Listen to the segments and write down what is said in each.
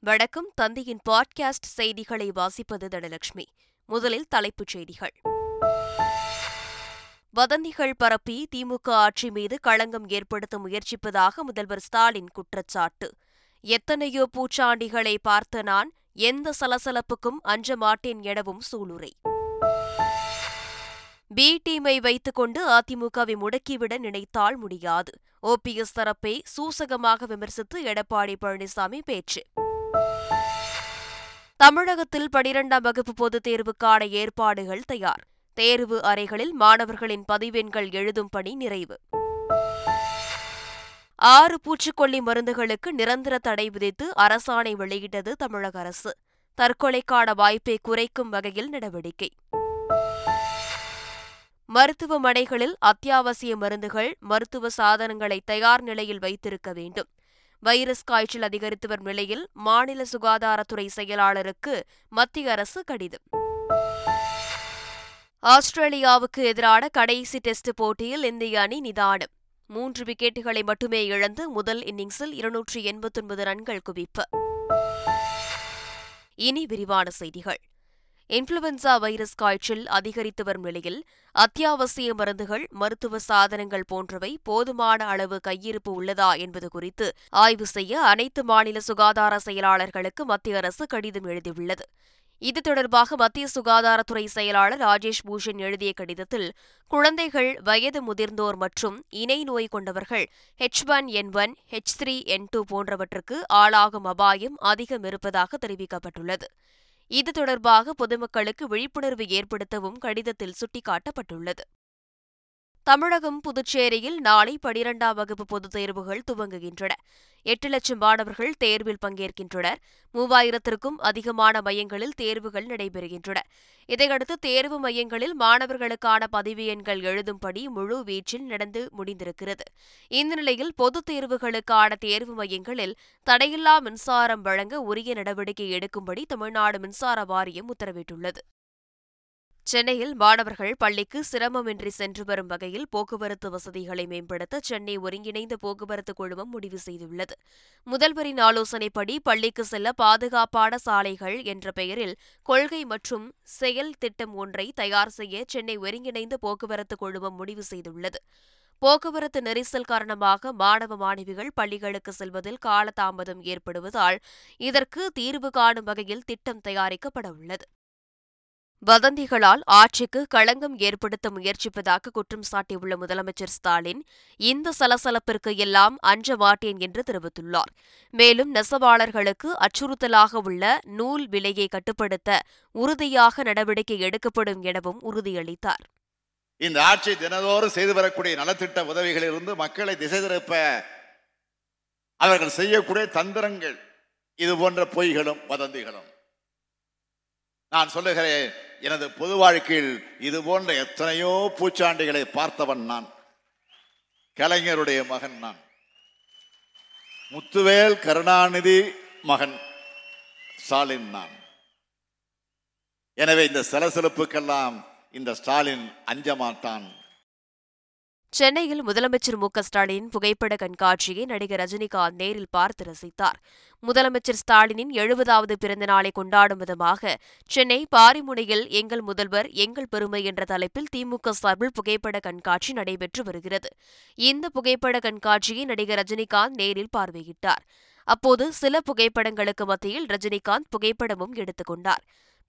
வணக்கம். தந்தையின் பாட்காஸ்ட் செய்திகளை வாசிப்பது தனலட்சுமி. முதலில் தலைப்புச் செய்திகள். வதந்திகள் பரப்பி திமுக ஆட்சி மீது களங்கம் ஏற்படுத்த முயற்சிப்பதாக முதல்வர் ஸ்டாலின் குற்றச்சாட்டு. எத்தனையோ பூச்சாண்டிகளை பார்த்த நான் எந்த சலசலப்புக்கும் அஞ்ச மாட்டேன் எனவும் சூளுரை. பி டீமை வைத்துக்கொண்டு அதிமுகவை முடக்கிவிட நினைத்தால் முடியாது. ஓபிஎஸ் தரப்பை சூசகமாக விமர்சித்து எடப்பாடி பழனிசாமி பேச்சு. தமிழகத்தில் பனிரெண்டாம் வகுப்பு பொதுத் தேர்வுக்கான ஏற்பாடுகள் தயார். தேர்வு அறைகளில் மாணவர்களின் பதிவெண்கள் எழுதும் பணி நிறைவு. ஆறு பூச்சிக்கொல்லி மருந்துகளுக்கு நிரந்தர தடை விதித்து அரசாணை வெளியிட்டது தமிழக அரசு. தற்கொலைக்கான வாய்ப்பை குறைக்கும் வகையில் நடவடிக்கை. மருத்துவமனைகளில் அத்தியாவசிய மருந்துகள் மருத்துவ சாதனங்களை தயார் நிலையில் வைத்திருக்க வேண்டும். வைரஸ் காய்ச்சல் அதிகரித்து வரும் நிலையில் மாநில சுகாதாரத்துறை செயலாளருக்கு மத்திய அரசு கடிதம். ஆஸ்திரேலியாவுக்கு எதிரான கடைசி டெஸ்ட் போட்டியில் இந்திய அணி நிதானம். மூன்று விக்கெட்டுகளை மட்டுமே இழந்து முதல் இன்னிங்ஸில் இருநூற்றி எண்பத்தொன்பது ரன்கள் குவிப்பு. இனி விரிவான செய்திகள். இன்ஃபுளுவன்சா வைரஸ் காய்ச்சல் அதிகரித்து வரும் நிலையில் அத்தியாவசிய மருந்துகள் மருத்துவ சாதனங்கள் போன்றவை போதுமான அளவு கையிருப்பு உள்ளதா என்பது குறித்து ஆய்வு செய்ய அனைத்து மாநில சுகாதார செயலாளர்களுக்கு மத்திய அரசு கடிதம் எழுதியுள்ளது. இது தொடர்பாக மத்திய சுகாதாரத்துறை செயலாளர் ராஜேஷ் பூஷன் எழுதிய கடிதத்தில் குழந்தைகள் வயது முதிர்ந்தோர் மற்றும் இணை நோய் கொண்டவர்கள் H one N one H three N two போன்றவற்றுக்கு ஆளாகும் அபாயம் அதிகம் இருப்பதாக தெரிவிக்கப்பட்டுள்ளது. இது தொடர்பாக பொதுமக்களுக்கு விழிப்புணர்வு ஏற்படுத்தவும் கடிதத்தில் சுட்டிக்காட்டப்பட்டுள்ளது. தமிழகம் புதுச்சேரியில் நாளை பனிரெண்டாம் வகுப்பு பொதுத் தேர்வுகள் துவங்குகின்றன. எட்டு லட்சம் மாணவர்கள் தேர்வில் பங்கேற்கின்றனர். மூவாயிரத்திற்கும் அதிகமான மையங்களில் தேர்வுகள் நடைபெறுகின்றன. இதையடுத்து தேர்வு மையங்களில் மாணவர்களுக்கான பதிவு எண்கள் எழுதும்படி முழு வீச்சில் நடந்து முடிந்திருக்கிறது. இந்த நிலையில் பொதுத் தேர்வுகளுக்கான தேர்வு மையங்களில் தடையில்லா மின்சாரம் வழங்க உரிய நடவடிக்கை எடுக்கும்படி தமிழ்நாடு மின்சார வாரியம் உத்தரவிட்டுள்ளது. சென்னையில் மாணவர்கள் பள்ளிக்கு சிரமமின்றி சென்று வரும் வகையில் போக்குவரத்து வசதிகளை மேம்படுத்த சென்னை ஒருங்கிணைந்த போக்குவரத்து குழுமம் முடிவு செய்துள்ளது. முதல்வரின் ஆலோசனைப்படி பள்ளிக்கு செல்ல பாதுகாப்பான சாலைகள் என்ற பெயரில் கொள்கை மற்றும் செயல் திட்டம் ஒன்றை தயார் செய்ய சென்னை ஒருங்கிணைந்த போக்குவரத்து குழுமம் முடிவு செய்துள்ளது. போக்குவரத்து நெரிசல் காரணமாக மாணவ மாணவிகள் பள்ளிகளுக்கு செல்வதில் காலதாமதம் ஏற்படுவதால் இதற்கு தீர்வு காணும் வகையில் திட்டம் தயாரிக்கப்பட உள்ளது. வதந்திகளால் ஆட்சிக்கு களங்கம் ஏற்படுத்த முயற்சிப்பதாக குற்றம் சாட்டியுள்ள முதலமைச்சர் ஸ்டாலின் இந்த சலசலப்பிற்கு எல்லாம் அஞ்ச மாட்டேன் என்று தெரிவித்துள்ளார். மேலும் நெசவாளர்களுக்கு அச்சுறுத்தலாக உள்ள நூல் விலையை கட்டுப்படுத்த உறுதியாக நடவடிக்கை எடுக்கப்படும் எனவும் உறுதியளித்தார். இந்த ஆட்சி தினதோறும் செய்து வரக்கூடிய நலத்திட்ட உதவிகளிலிருந்து மக்களை திசை திருப்ப அவர்கள் செய்யக்கூடிய தந்திரங்கள் இது போன்ற பொய்களும் வதந்திகளும். நான் சொல்லுகிறேன் எனது பொது வாழ்க்கையில் இது போன்ற எத்தனையோ பூச்சாண்டிகளை பார்த்தவன் நான். கலைஞருடைய மகன் நான். முத்துவேல் கருணாநிதி மகன் ஸ்டாலின் நான். எனவே இந்த சலசலப்புக்கெல்லாம் இந்த ஸ்டாலின் அஞ்ச மாட்டான். சென்னையில் முதலமைச்சர் மு ஸ்டாலின் புகைப்பட கண்காட்சியை நடிகர் ரஜினிகாந்த் நேரில் பார்த்து ரசித்தார். முதலமைச்சர் ஸ்டாலினின் எழுபதாவது பிறந்த நாளை கொண்டாடும் விதமாக சென்னை பாரிமுனையில் எங்கள் முதல்வர் எங்கள் பெருமை என்ற தலைப்பில் திமுக சார்பில் புகைப்பட கண்காட்சி நடைபெற்று வருகிறது. இந்த புகைப்பட கண்காட்சியை நடிகர் ரஜினிகாந்த் நேரில் பார்வையிட்டார். அப்போது சில புகைப்படங்களுக்கு மத்தியில் ரஜினிகாந்த் புகைப்படமும் எடுத்துக் கொண்டார்.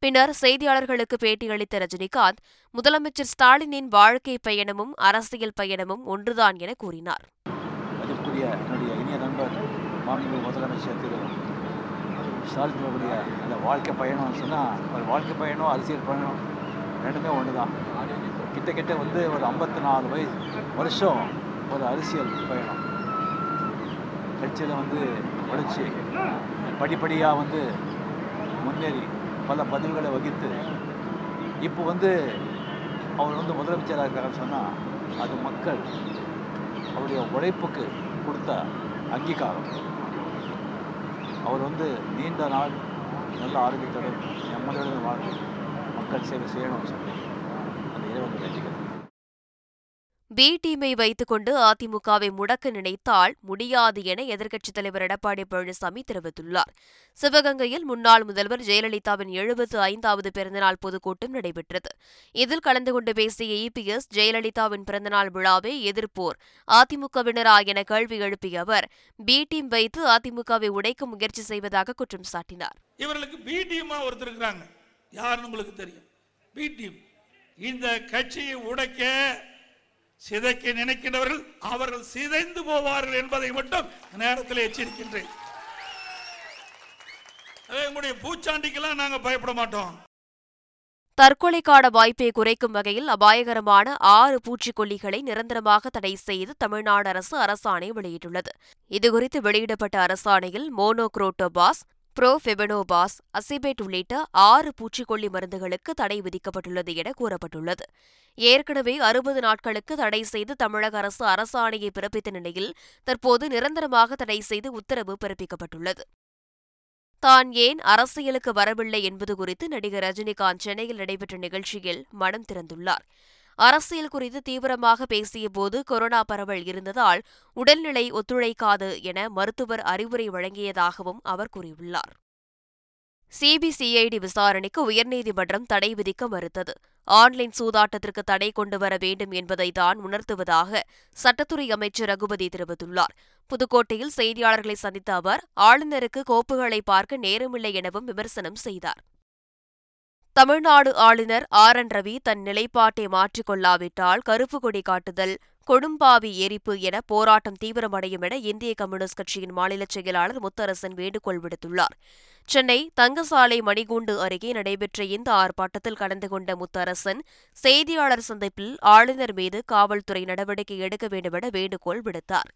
பின்னர் செய்தியாளர்களுக்கு பேட்டியளித்த ரஜினிகாந்த் முதலமைச்சர் ஸ்டாலினின் வாழ்க்கை பயணமும் அரசியல் பயணமும் ஒன்றுதான் என கூறினார். மதிப்புக்குரிய என்னுடைய முதலமைச்சர் அந்த வாழ்க்கை பயணம்னு சொன்னால் ஒரு வாழ்க்கை பயணம் அரசியல் பயணம் ரெண்டுமே ஒன்று தான் கிட்ட கிட்ட வந்து ஒரு ஐம்பத்தி நாலு வயசு வருஷம் ஒரு அரசியல் பயணம். கட்சியில் வந்து உழைச்சி படிப்படியாக வந்து முன்னேறி பல பதவிகளை வகித்து இப்போ வந்து அவர் வந்து முதலமைச்சராக இருக்காருன்னு சொன்னால் அது மக்கள் அவருடைய உழைப்புக்கு கொடுத்த அங்கீகாரம். அவர் வந்து நீண்ட நாள் நல்ல ஆரோக்கியத்துடன் நம்மளுடன் வாழ்ந்து மக்கள் சேவை செய்யணும்னு சொல்லி அந்த இறைவன் வேண்டிக்கிறேன் பி டீமை வைத்துக்கொண்டு அதிமுகவை முடக்க நினைத்தால் முடியாது என எதிர்க்கட்சித் தலைவர் எடப்பாடி பழனிசாமி தெரிவித்துள்ளார். சிவகங்கையில் முன்னாள் முதல்வர் ஜெயலலிதாவின் எழுபத்து ஐந்தாவது பிறந்தநாள் பொதுக்கூட்டம் நடைபெற்றது. இதில் கலந்து கொண்டு பேசிய இபிஎஸ் ஜெயலலிதாவின் பிறந்தநாள் விழாவை எதிர்ப்போர் அதிமுகவினரா என கேள்வி எழுப்பிய அவர் பி டீம் வைத்து அதிமுகவை உடைக்க முயற்சி செய்வதாக குற்றம் சாட்டினார். இவர்களுக்கு பி டீமா ஒருத்தர் இருக்கிறாங்க யாருன்னு உங்களுக்கு தெரியும்? B team. இந்த கட்சியை உடைக்க சிதைக்க நினைக்கின்றவர்கள் அவர்கள் சிதைந்து போவார்கள் என்பதை மட்டும் நேரத்தில் எச்சரிக்கின்றேன். அதே பூச்சாண்டிக்கெல்லாம் நாங்கள் பயப்பட மாட்டோம். தற்கொலைக்கான வாய்ப்பை குறைக்கும் வகையில் அபாயகரமான ஆறு பூச்சிக்கொல்லிகளை நிரந்தரமாக தடை செய்து தமிழ்நாடு அரசு அரசாணை வெளியிட்டுள்ளது. இதுகுறித்து வெளியிடப்பட்ட அரசாணையில் மோனோக்ரோட்டோபாஸ் புரோஃபெபனோபாஸ் அசிபேட் உள்ளிட்ட ஆறு பூச்சிக்கொல்லி மருந்துகளுக்கு தடை விதிக்கப்பட்டுள்ளது என கூறப்பட்டுள்ளது. ஏற்கனவே அறுபது நாட்களுக்கு தடை செய்து தமிழக அரசு அரசாணையை பிறப்பித்த நிலையில் தற்போது நிரந்தரமாக தடை செய்து உத்தரவு பிறப்பிக்கப்பட்டுள்ளது. தான் ஏன் அரசியலுக்கு வரவில்லை என்பது குறித்து நடிகர் ரஜினிகாந்த் சென்னையில் நடைபெற்ற நிகழ்ச்சியில் மனம் திறந்துள்ளார். அரசியல் குறித்து தீவிரமாக பேசியபோது கொரோனா பரவல் இருந்ததால் உடல்நிலை ஒத்துழைக்காது என மருத்துவர் அறிவுரை வழங்கியதாகவும் அவர் கூறியுள்ளார். சிபிசிஐடி விசாரணைக்கு உயர்நீதிமன்றம் தடை விதிக்க மறுத்தது. ஆன்லைன் சூதாட்டத்திற்கு தடை கொண்டு வர வேண்டும் என்பதை தான் உணர்த்துவதாக சட்டத்துறை அமைச்சர் ரகுபதி தெரிவித்துள்ளார். புதுக்கோட்டையில் செய்தியாளர்களை சந்தித்த அவர் ஆளுநருக்கு கோப்புகளை பார்க்க நேரமில்லை எனவும் விமர்சனம் செய்தார். தமிழ்நாடு ஆளுநர் ஆர் என் ரவி தன் நிலைப்பாட்டை மாற்றிக்கொள்ளாவிட்டால் கருப்பு கொடி காட்டுதல் கொடும்பாவி எரிப்பு என போராட்டம் தீவிரமடையும் என இந்திய கம்யூனிஸ்ட் கட்சியின் மாநில செயலாளர் முத்தரசன் வேண்டுகோள் விடுத்துள்ளார். சென்னை தங்கசாலை மணிகூண்டு அருகே நடைபெற்ற இந்த ஆர்ப்பாட்டத்தில் கலந்து கொண்ட முத்தரசன் செய்தியாளர் சந்திப்பில் ஆளுநர் மீது காவல்துறை நடவடிக்கை எடுக்க வேண்டுமென வேண்டுகோள் விடுத்தார்.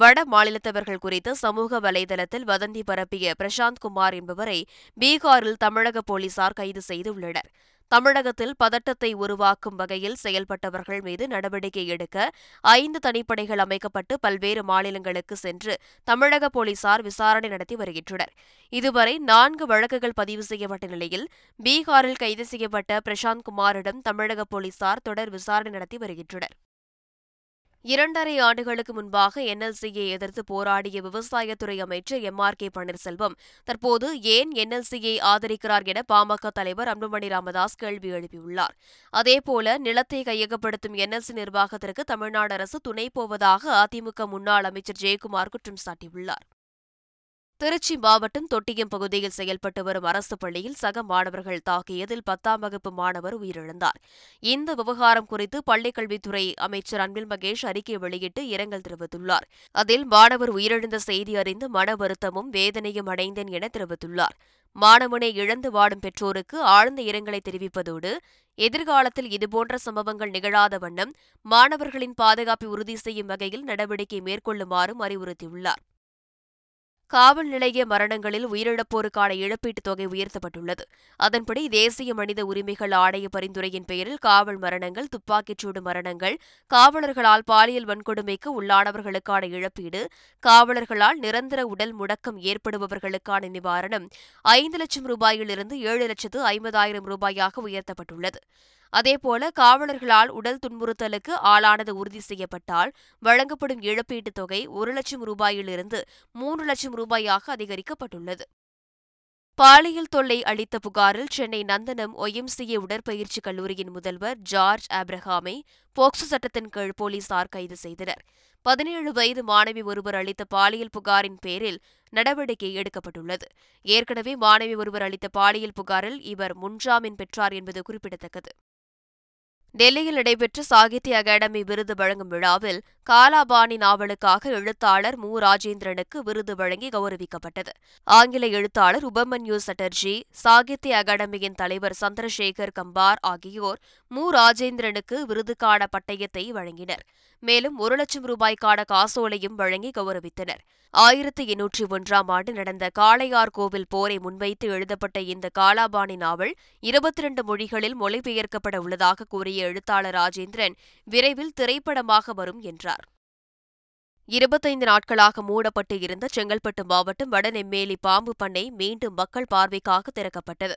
வட மாநிலத்தவர்கள் குறித்து சமூக வலைதளத்தில் வதந்தி பரப்பிய பிரசாந்த் குமார் என்பவரை பீகாரில் தமிழக போலீசார் கைது செய்துள்ளனர். தமிழகத்தில் பதட்டத்தை உருவாக்கும் வகையில் செயல்பட்டவர்கள் மீது நடவடிக்கை எடுக்க ஐந்து தனிப்படைகள் அமைக்கப்பட்டு பல்வேறு மாநிலங்களுக்கு சென்று தமிழக போலீசார் விசாரணை நடத்தி வருகின்றனர். இதுவரை நான்கு வழக்குகள் பதிவு செய்யப்பட்ட நிலையில் பீகாரில் கைது செய்யப்பட்ட பிரசாந்த் குமாரிடம் தமிழக போலீசார் தொடர் விசாரணை நடத்தி வருகின்றனர். இரண்டரை ஆண்டுகளுக்கு முன்பாக என்எல்சியை எதிர்த்து போராடிய விவசாயத்துறை அமைச்சர் எம் ஆர் கே பன்னீர்செல்வம். தற்போது ஏன் என்எல்சியை ஆதரிக்கிறார் என பாமக தலைவர் அன்புமணி ராமதாஸ் கேள்வி எழுப்பியுள்ளார். அதேபோல நிலத்தை கையகப்படுத்தும் என்எல்சி நிர்வாகத்திற்கு தமிழ்நாடு அரசு துணை போவதாக அதிமுக முன்னாள் அமைச்சர் ஜெயக்குமார் குற்றம் சாட்டியுள்ளார். திருச்சி மாவட்டம் தொட்டியம் பகுதியில் செயல்பட்டு வரும் அரசு பள்ளியில் சக மாணவர்கள் தாக்கியதில் பத்தாம் வகுப்பு மாணவர் உயிரிழந்தார். இந்த விவகாரம் குறித்து பள்ளிக்கல்வித்துறை அமைச்சர் அன்பில் மகேஷ் அறிக்கை வெளியிட்டு இரங்கல் தெரிவித்துள்ளார். அதில் மாணவர் உயிரிழந்த செய்தி அறிந்து மன வருத்தமும் வேதனையும் அடைந்தேன் என தெரிவித்துள்ளார். மாணவனை இழந்து வாடும் பெற்றோருக்கு ஆழ்ந்த இரங்கலை தெரிவிப்பதோடு எதிர்காலத்தில் இதுபோன்ற சம்பவங்கள் நிகழாத வண்ணம் மாணவர்களின் பாதுகாப்பை உறுதி செய்யும் வகையில் நடவடிக்கை மேற்கொள்ளுமாறும் அறிவுறுத்தியுள்ளார். காவல் நிலைய மரணங்களில் உயிரிழப்போருக்கான இழப்பீட்டுத் தொகை உயர்த்தப்பட்டுள்ளது. அதன்படி தேசிய மனித உரிமைகள் ஆணைய பரிந்துரையின் பெயரில் காவல் மரணங்கள் துப்பாக்கிச்சூடு மரணங்கள் காவலர்களால் பாலியல் வன்கொடுமைக்கு உள்ளானவர்களுக்கான இழப்பீடு காவலர்களால் நிரந்தர உடல் முடக்கம் ஏற்படுபவர்களுக்கான நிவாரணம் ஐந்து லட்சம் ரூபாயிலிருந்து ஏழு லட்சத்து ஐம்பதாயிரம் ரூபாயாக உயர்த்தப்பட்டுள்ளது. அதேபோல காவலர்களால் உடல் துன்புறுத்தலுக்கு ஆளானது உறுதி செய்யப்பட்டால் வழங்கப்படும் இழப்பீட்டுத் தொகை ஒரு லட்சம் ரூபாயிலிருந்து மூன்று லட்சம் ரூபாயாக அதிகரிக்கப்பட்டுள்ளது. பாலியல் தொல்லை அளித்த புகாரில் சென்னை நந்தனம் ஒய்எம்சிஏ உடற்பயிற்சி கல்லூரியின் முதல்வர் ஜார்ஜ் ஆப்ரஹாமை போக்சோ சட்டத்தின் கீழ் போலீசார் கைது செய்தனர். பதினேழு வயது மாணவி ஒருவர் அளித்த பாலியல் புகாரின் பேரில் நடவடிக்கை எடுக்கப்பட்டுள்ளது. ஏற்கனவே மாணவி ஒருவர் அளித்த பாலியல் புகாரில் இவர் முன்ஜாமீன் பெற்றார் என்பது குறிப்பிடத்தக்கது. டெல்லியில் நடைபெற்ற சாகித்ய அகாடமி விருது வழங்கும் விழாவில் காலாபாணி நாவலுக்காக எழுத்தாளர் மு. ராஜேந்திரனுக்கு விருது வழங்கி கௌரவிக்கப்பட்டது. ஆங்கில எழுத்தாளர் உபமன்யு சட்டர்ஜி சாகித்ய அகாடமியின் தலைவர் சந்திரசேகர் கம்பார் ஆகியோர் மு. ராஜேந்திரனுக்கு விருதுக்கான பட்டயத்தை வழங்கினர். மேலும் ஒரு லட்சம் ரூபாய்க்கான காசோலையும் வழங்கி கௌரவித்தனர். ஆயிரத்தி எண்ணூற்றி ஒன்றாம் ஆண்டு நடந்த காளையார் கோவில் போரை முன்வைத்து எழுதப்பட்ட இந்த காலாபாணி நாவல் இருபத்தி இரண்டு மொழிகளில் மொழிபெயர்க்கப்பட உள்ளதாக கூறிய எழுத்தாளர் ராஜேந்திரன் விரைவில் திரைப்படமாக வரும் என்றார். இருபத்தைந்து நாட்களாக மூடப்பட்டு இருந்த செங்கல்பட்டு மாவட்டம் வடநெம்மேலி பாம்பு பண்ணை மீண்டும் மக்கள் பார்வைக்காக திறக்கப்பட்டது.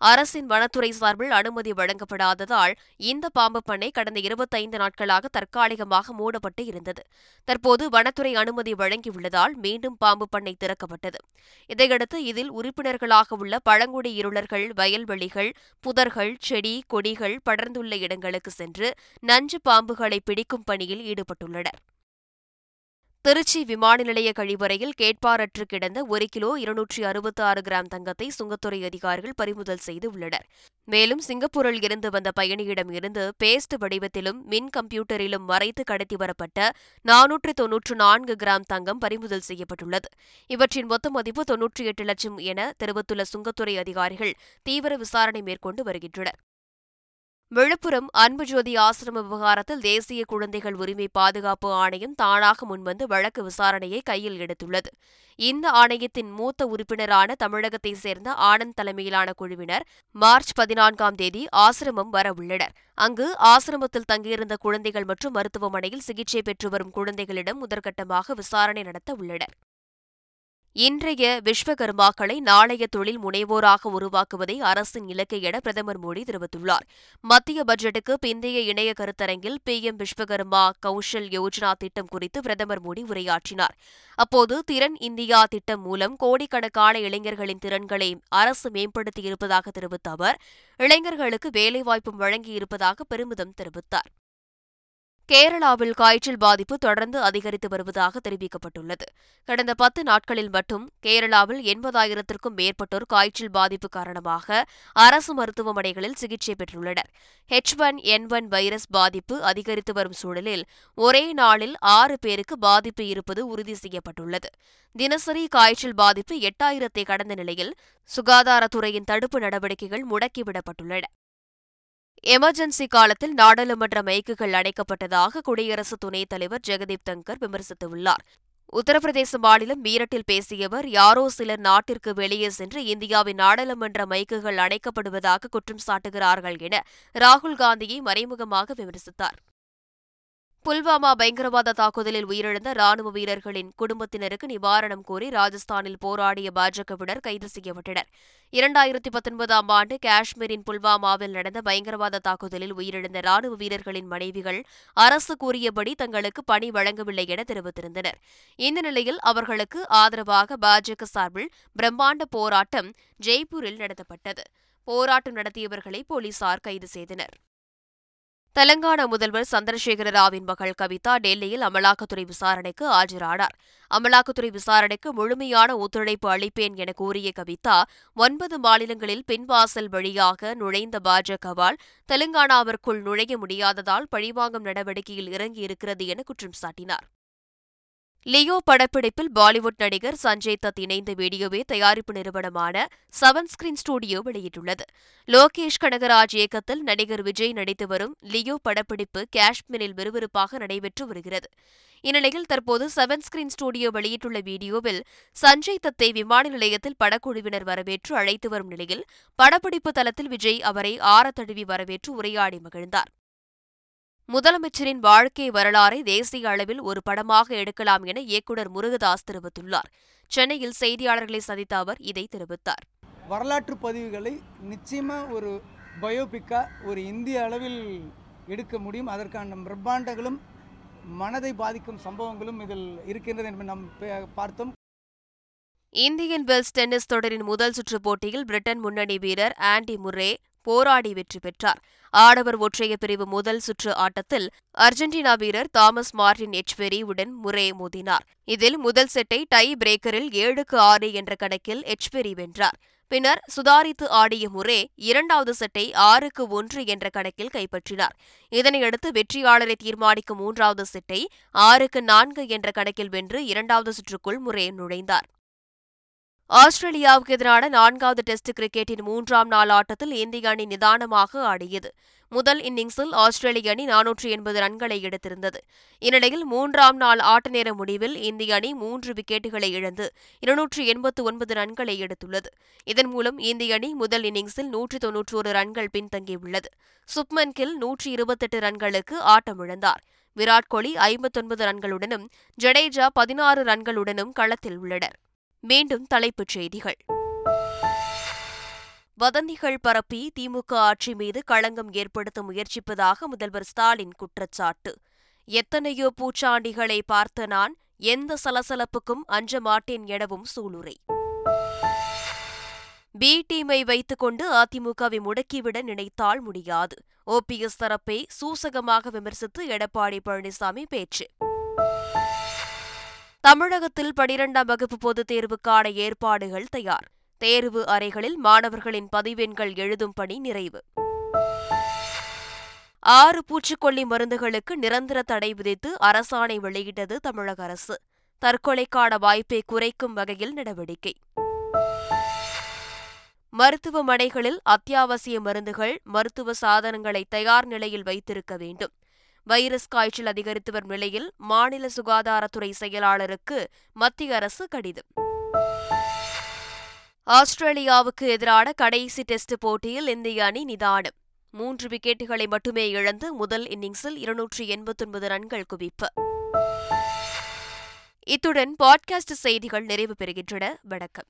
அரசின் வனத்துறை சார்பில் அனுமதி வழங்கப்படாததால் இந்த பாம்பு பண்ணை கடந்த இருபத்தைந்து நாட்களாக தற்காலிகமாக மூடப்பட்டு இருந்தது. தற்போது வனத்துறை அனுமதி வழங்கியுள்ளதால் மீண்டும் பாம்பு பண்ணை திறக்கப்பட்டது. இதையடுத்து இதில் உறுப்பினர்களாக உள்ள பழங்குடி இருளர்கள் வயல்வெளிகள் புதர்கள் செடி கொடிகள் படர்ந்துள்ள இடங்களுக்கு சென்று நஞ்சு பாம்புகளை பிடிக்கும் பணியில் ஈடுபட்டுள்ளனர். திருச்சி விமான நிலைய கழிவறையில் கேட்பாரற்று கிடந்த ஒரு கிலோ இருநூற்றி அறுபத்தி ஆறு கிராம் தங்கத்தை சுங்கத்துறை அதிகாரிகள் பறிமுதல் செய்து உள்ளனர். மேலும் சிங்கப்பூரில் இருந்து வந்த பயணியிடம் இருந்து பேஸ்ட் வடிவத்திலும் மின் கம்ப்யூட்டரிலும் மறைத்து கடத்தி வரப்பட்ட நானூற்று தொன்னூற்று நான்கு கிராம் தங்கம் பறிமுதல் செய்யப்பட்டுள்ளது. இவற்றின் மொத்த மதிப்பு தொன்னூற்றி எட்டு லட்சம் என தெரிவித்துள்ள சுங்கத்துறை அதிகாரிகள் தீவிர விசாரணை மேற்கொண்டு வருகின்றனர். விழுப்புரம் அன்புஜோதி ஆசிரம விவகாரத்தில் தேசிய குழந்தைகள் உரிமை பாதுகாப்பு ஆணையம் தானாக முன்வந்து வழக்கு விசாரணையை கையில் எடுத்துள்ளது. இந்த ஆணையத்தின் மூத்த உறுப்பினரான தமிழகத்தைச் சேர்ந்த ஆனந்த் தலைமையிலான குழுவினர் மார்ச் பதினான்காம் தேதி ஆசிரமம் வரவுள்ளனர் அங்கு ஆசிரமத்தில் தங்கியிருந்த குழந்தைகள் மற்றும் மருத்துவமனையில் சிகிச்சை பெற்று வரும் குழந்தைகளிடம் முதற்கட்டமாக விசாரணை நடத்த உள்ளனர். இன்றைய விஸ்வகர்மாக்களை நாளைய தொழில் முனைவோராக உருவாக்குவதே அரசின் இலக்கு என பிரதமர் மோடி தெரிவித்துள்ளார். மத்திய பட்ஜெட்டுக்கு பிந்தைய இணைய கருத்தரங்கில் பி. எம். விஸ்வகர்மா கௌஷல் யோஜனா திட்டம் குறித்து பிரதமர் மோடி உரையாற்றினார். அப்போது திறன் இந்தியா திட்டம் மூலம் கோடிக்கணக்கான இளைஞர்களின் திறன்களை அரசு மேம்படுத்தியிருப்பதாக தெரிவித்த அவர் இளைஞர்களுக்கு வேலைவாய்ப்பும் வழங்கியிருப்பதாக பெருமிதம் தெரிவித்தார். கேரளாவில் காய்ச்சல் பாதிப்பு தொடர்ந்து அதிகரித்து வருவதாக தெரிவிக்கப்பட்டுள்ளது. கடந்த பத்து நாட்களில் மட்டும் கேரளாவில் எண்பதாயிரத்திற்கும் மேற்பட்டோர் காய்ச்சல் பாதிப்பு காரணமாக அரசு மருத்துவமனைகளில் சிகிச்சை பெற்றுள்ளனர். H one N one virus பாதிப்பு அதிகரித்து வரும் சூழலில் ஒரே நாளில் ஆறு பேருக்கு பாதிப்பு இருப்பது உறுதி செய்யப்பட்டுள்ளது. தினசரி காய்ச்சல் பாதிப்பு எட்டாயிரத்தை கடந்த நிலையில் சுகாதாரத்துறையின் தடுப்பு நடவடிக்கைகள் முடக்கிவிடப்பட்டுள்ளன. எமர்ஜென்சி காலத்தில் நாடாளுமன்ற மைக்குகள் அடைக்கப்பட்டதாக குடியரசு துணைத் தலைவர் ஜெகதீப் தங்கர் விமர்சித்துள்ளார். உத்தரப்பிரதேச மாநிலம் மீரட்டில் பேசியவர் யாரோ சிலர் நாட்டிற்கு வெளியே சென்று இந்தியாவின் நாடாளுமன்ற மைக்குகள் அணைக்கப்படுவதாக குற்றம் சாட்டுகிறார்கள் என ராகுல் காந்தியை மறைமுகமாக விமர்சித்தார். புல்வாமா பயங்கரவாத தாக்குதலில் உயிரிழந்த ராணுவ வீரர்களின் குடும்பத்தினருக்கு நிவாரணம் கோரி ராஜஸ்தானில் போராடிய பாஜகவினர் கைது செய்யப்பட்டனர். இரண்டாயிரத்தி பத்தொன்பதாம் ஆண்டு காஷ்மீரின் புல்வாமாவில் நடந்த பயங்கரவாத தாக்குதலில் உயிரிழந்த ராணுவ வீரர்களின் மனைவிகள் அரசு கூறியபடி தங்களுக்கு பணி வழங்கவில்லை என தெரிவித்திருந்தனர். இந்த நிலையில் அவர்களுக்கு ஆதரவாக பாஜக சார்பில் பிரம்மாண்ட போராட்டம் ஜெய்ப்பூரில் நடத்தப்பட்டது. போராட்டம் நடத்தியவர்களை போலீசார் கைது செய்தனர். தெலங்கானா முதல்வர் சந்திரசேகர ராவின் மகள் கவிதா டெல்லியில் அமலாக்கத்துறை விசாரணைக்கு ஆஜரானார். அமலாக்கத்துறை விசாரணைக்கு முழுமையான ஒத்துழைப்பு அளிப்பேன் என கூறிய கவிதா ஒன்பது மாநிலங்களில் பின்வாசல் வழியாக நுழைந்த பாஜகவால் தெலங்கானாவிற்குள் நுழைய முடியாததால் பழிவாங்கும் நடவடிக்கையில் இறங்கியிருக்கிறது என குற்றம் சாட்டினார். லியோ படப்பிடிப்பில் பாலிவுட் நடிகர் சஞ்சய் தத் இணைந்த வீடியோவை தயாரிப்பு நிறுவனமான செவன் ஸ்கிரீன் ஸ்டுடியோ வெளியிட்டுள்ளது. லோகேஷ் கனகராஜ் இயக்கத்தில் நடிகர் விஜய் நடித்து வரும் லியோ படப்பிடிப்பு காஷ்மீரில் விறுவிறுப்பாக நடைபெற்று வருகிறது. இந்நிலையில் தற்போது செவன் ஸ்கிரீன் ஸ்டுடியோ வெளியிட்டுள்ள வீடியோவில் சஞ்சய் தத்தை விமான நிலையத்தில் படக்குழுவினர் வரவேற்று அழைத்து வரும் நிலையில் படப்பிடிப்பு தளத்தில் விஜய் அவரை ஆற தழுவி வரவேற்று உரையாடி மகிழ்ந்தார். முதலமைச்சரின் வாழ்க்கை வரலாறை தேசிய அளவில் ஒரு படமாக எடுக்கலாம் என இயக்குநர் முருகதாஸ் தெரிவித்துள்ளார். சென்னையில் செய்தியாளர்களை சந்தித்த அவர் இதை தெரிவித்தார். வரலாற்று பதிவுகளை நிச்சயமாக ஒரு பயோபிக்கா ஒரு இந்திய அளவில் எடுக்க முடியும். அதற்கான பிரம்மாண்டங்களும் மனதை பாதிக்கும் சம்பவங்களும் இதில் இருக்கின்றது என்று நாம் பார்த்தோம். இந்தியன் வெல்ஸ் டென்னிஸ் தொடரின் முதல் சுற்று போட்டியில் பிரிட்டன் முன்னணி வீரர் ஆண்டி முர்ரே போராடி வெற்றி பெற்றார். ஆடவர் ஒற்றையர் பிரிவு முதல் சுற்று ஆட்டத்தில் அர்ஜென்டினா வீரர் தாமஸ் மார்டின் எச்பெரி உடன் முறை மோதினார். இதில் முதல் செட்டை டை பிரேக்கரில் ஏழுக்கு ஆறு என்ற கணக்கில் எச்பெரி வென்றார். பின்னர் சுதாரித்து ஆடிய முரே இரண்டாவது செட்டை ஆறுக்கு ஒன்று என்ற கணக்கில் கைப்பற்றினார். இதனையடுத்து வெற்றியாளரை தீர்மானிக்கும் மூன்றாவது செட்டை ஆறுக்கு நான்கு என்ற கணக்கில் வென்று இரண்டாவது சுற்றுக்குள் முரே நுழைந்தார். ஆஸ்திரேலியாவுக்கு எதிரான நான்காவது டெஸ்ட் கிரிக்கெட்டின் மூன்றாம் நாள் ஆட்டத்தில் இந்திய அணி நிதானமாக ஆடியது. முதல் இன்னிங்ஸில் ஆஸ்திரேலிய அணி நானூற்று எண்பது ரன்களை எடுத்திருந்தது. இந்நிலையில் மூன்றாம் நாள் ஆட்ட நேர முடிவில் இந்திய அணி மூன்று விக்கெட்டுகளை இழந்து இருநூற்று எண்பத்து ஒன்பது ரன்களை எடுத்துள்ளது. இதன் மூலம் இந்திய அணி முதல் இன்னிங்ஸில் நூற்று தொன்னூற்றோரு ரன்கள் பின்தங்கியுள்ளது. சுப்மன் கில் நூற்றி இருபத்தெட்டு ரன்களுக்கு ஆட்டமிழந்தார். விராட் கோலி ஐம்பத்தொன்பது ரன்களுடனும் ஜடேஜா பதினாறு ரன்களுடனும் களத்தில் உள்ளனர். மீண்டும் தலைப்புச் செய்திகள். வதந்திகள் பரப்பி திமுக ஆட்சி மீது களங்கம் ஏற்படுத்த முயற்சிப்பதாக முதல்வர் ஸ்டாலின் குற்றச்சாட்டு. எத்தனையோ பூச்சாண்டிகளை பார்த்த நான் எந்த சலசலப்புக்கும் அஞ்ச மாட்டேன் எனவும் சூளுரை. பி டீமை வைத்துக்கொண்டு அதிமுகவை முடக்கிவிட நினைத்தால் முடியாது. ஓபிஎஸ் தரப்பை சூசகமாக விமர்சித்து எடப்பாடி பழனிசாமி பேச்சு. தமிழகத்தில் பனிரெண்டாம் வகுப்பு பொதுத் தேர்வுக்கான ஏற்பாடுகள் தயார். தேர்வு அறைகளில் மாணவர்களின் பதிவெண்கள் எழுதும் பணி நிறைவு. ஆறு பூச்சிக்கொல்லி மருந்துகளுக்கு நிரந்தர தடை விதித்து அரசாணை வெளியிட்டது தமிழக அரசு. தற்கொலைக்கான வாய்ப்பை குறைக்கும் வகையில் நடவடிக்கை. மருத்துவமனைகளில் அத்தியாவசிய மருந்துகள் மருத்துவ சாதனங்களை தயார் நிலையில் வைத்திருக்க வேண்டும். வைரஸ் காய்ச்சல் அதிகரித்து வரும் நிலையில் மாநில சுகாதாரத்துறை செயலாளருக்கு மத்திய அரசு கடிதம். ஆஸ்திரேலியாவுக்கு எதிரான கடைசி டெஸ்ட் போட்டியில் இந்திய அணி நிதானம். மூன்று விக்கெட்டுகளை மட்டுமே இழந்து முதல் இன்னிங்ஸில் இருநூற்றி எண்பத்தொன்பது ரன்கள் குவிப்பு. இத்துடன் பாட்காஸ்ட் செய்திகள் நிறைவு பெறுகின்றன. வணக்கம்.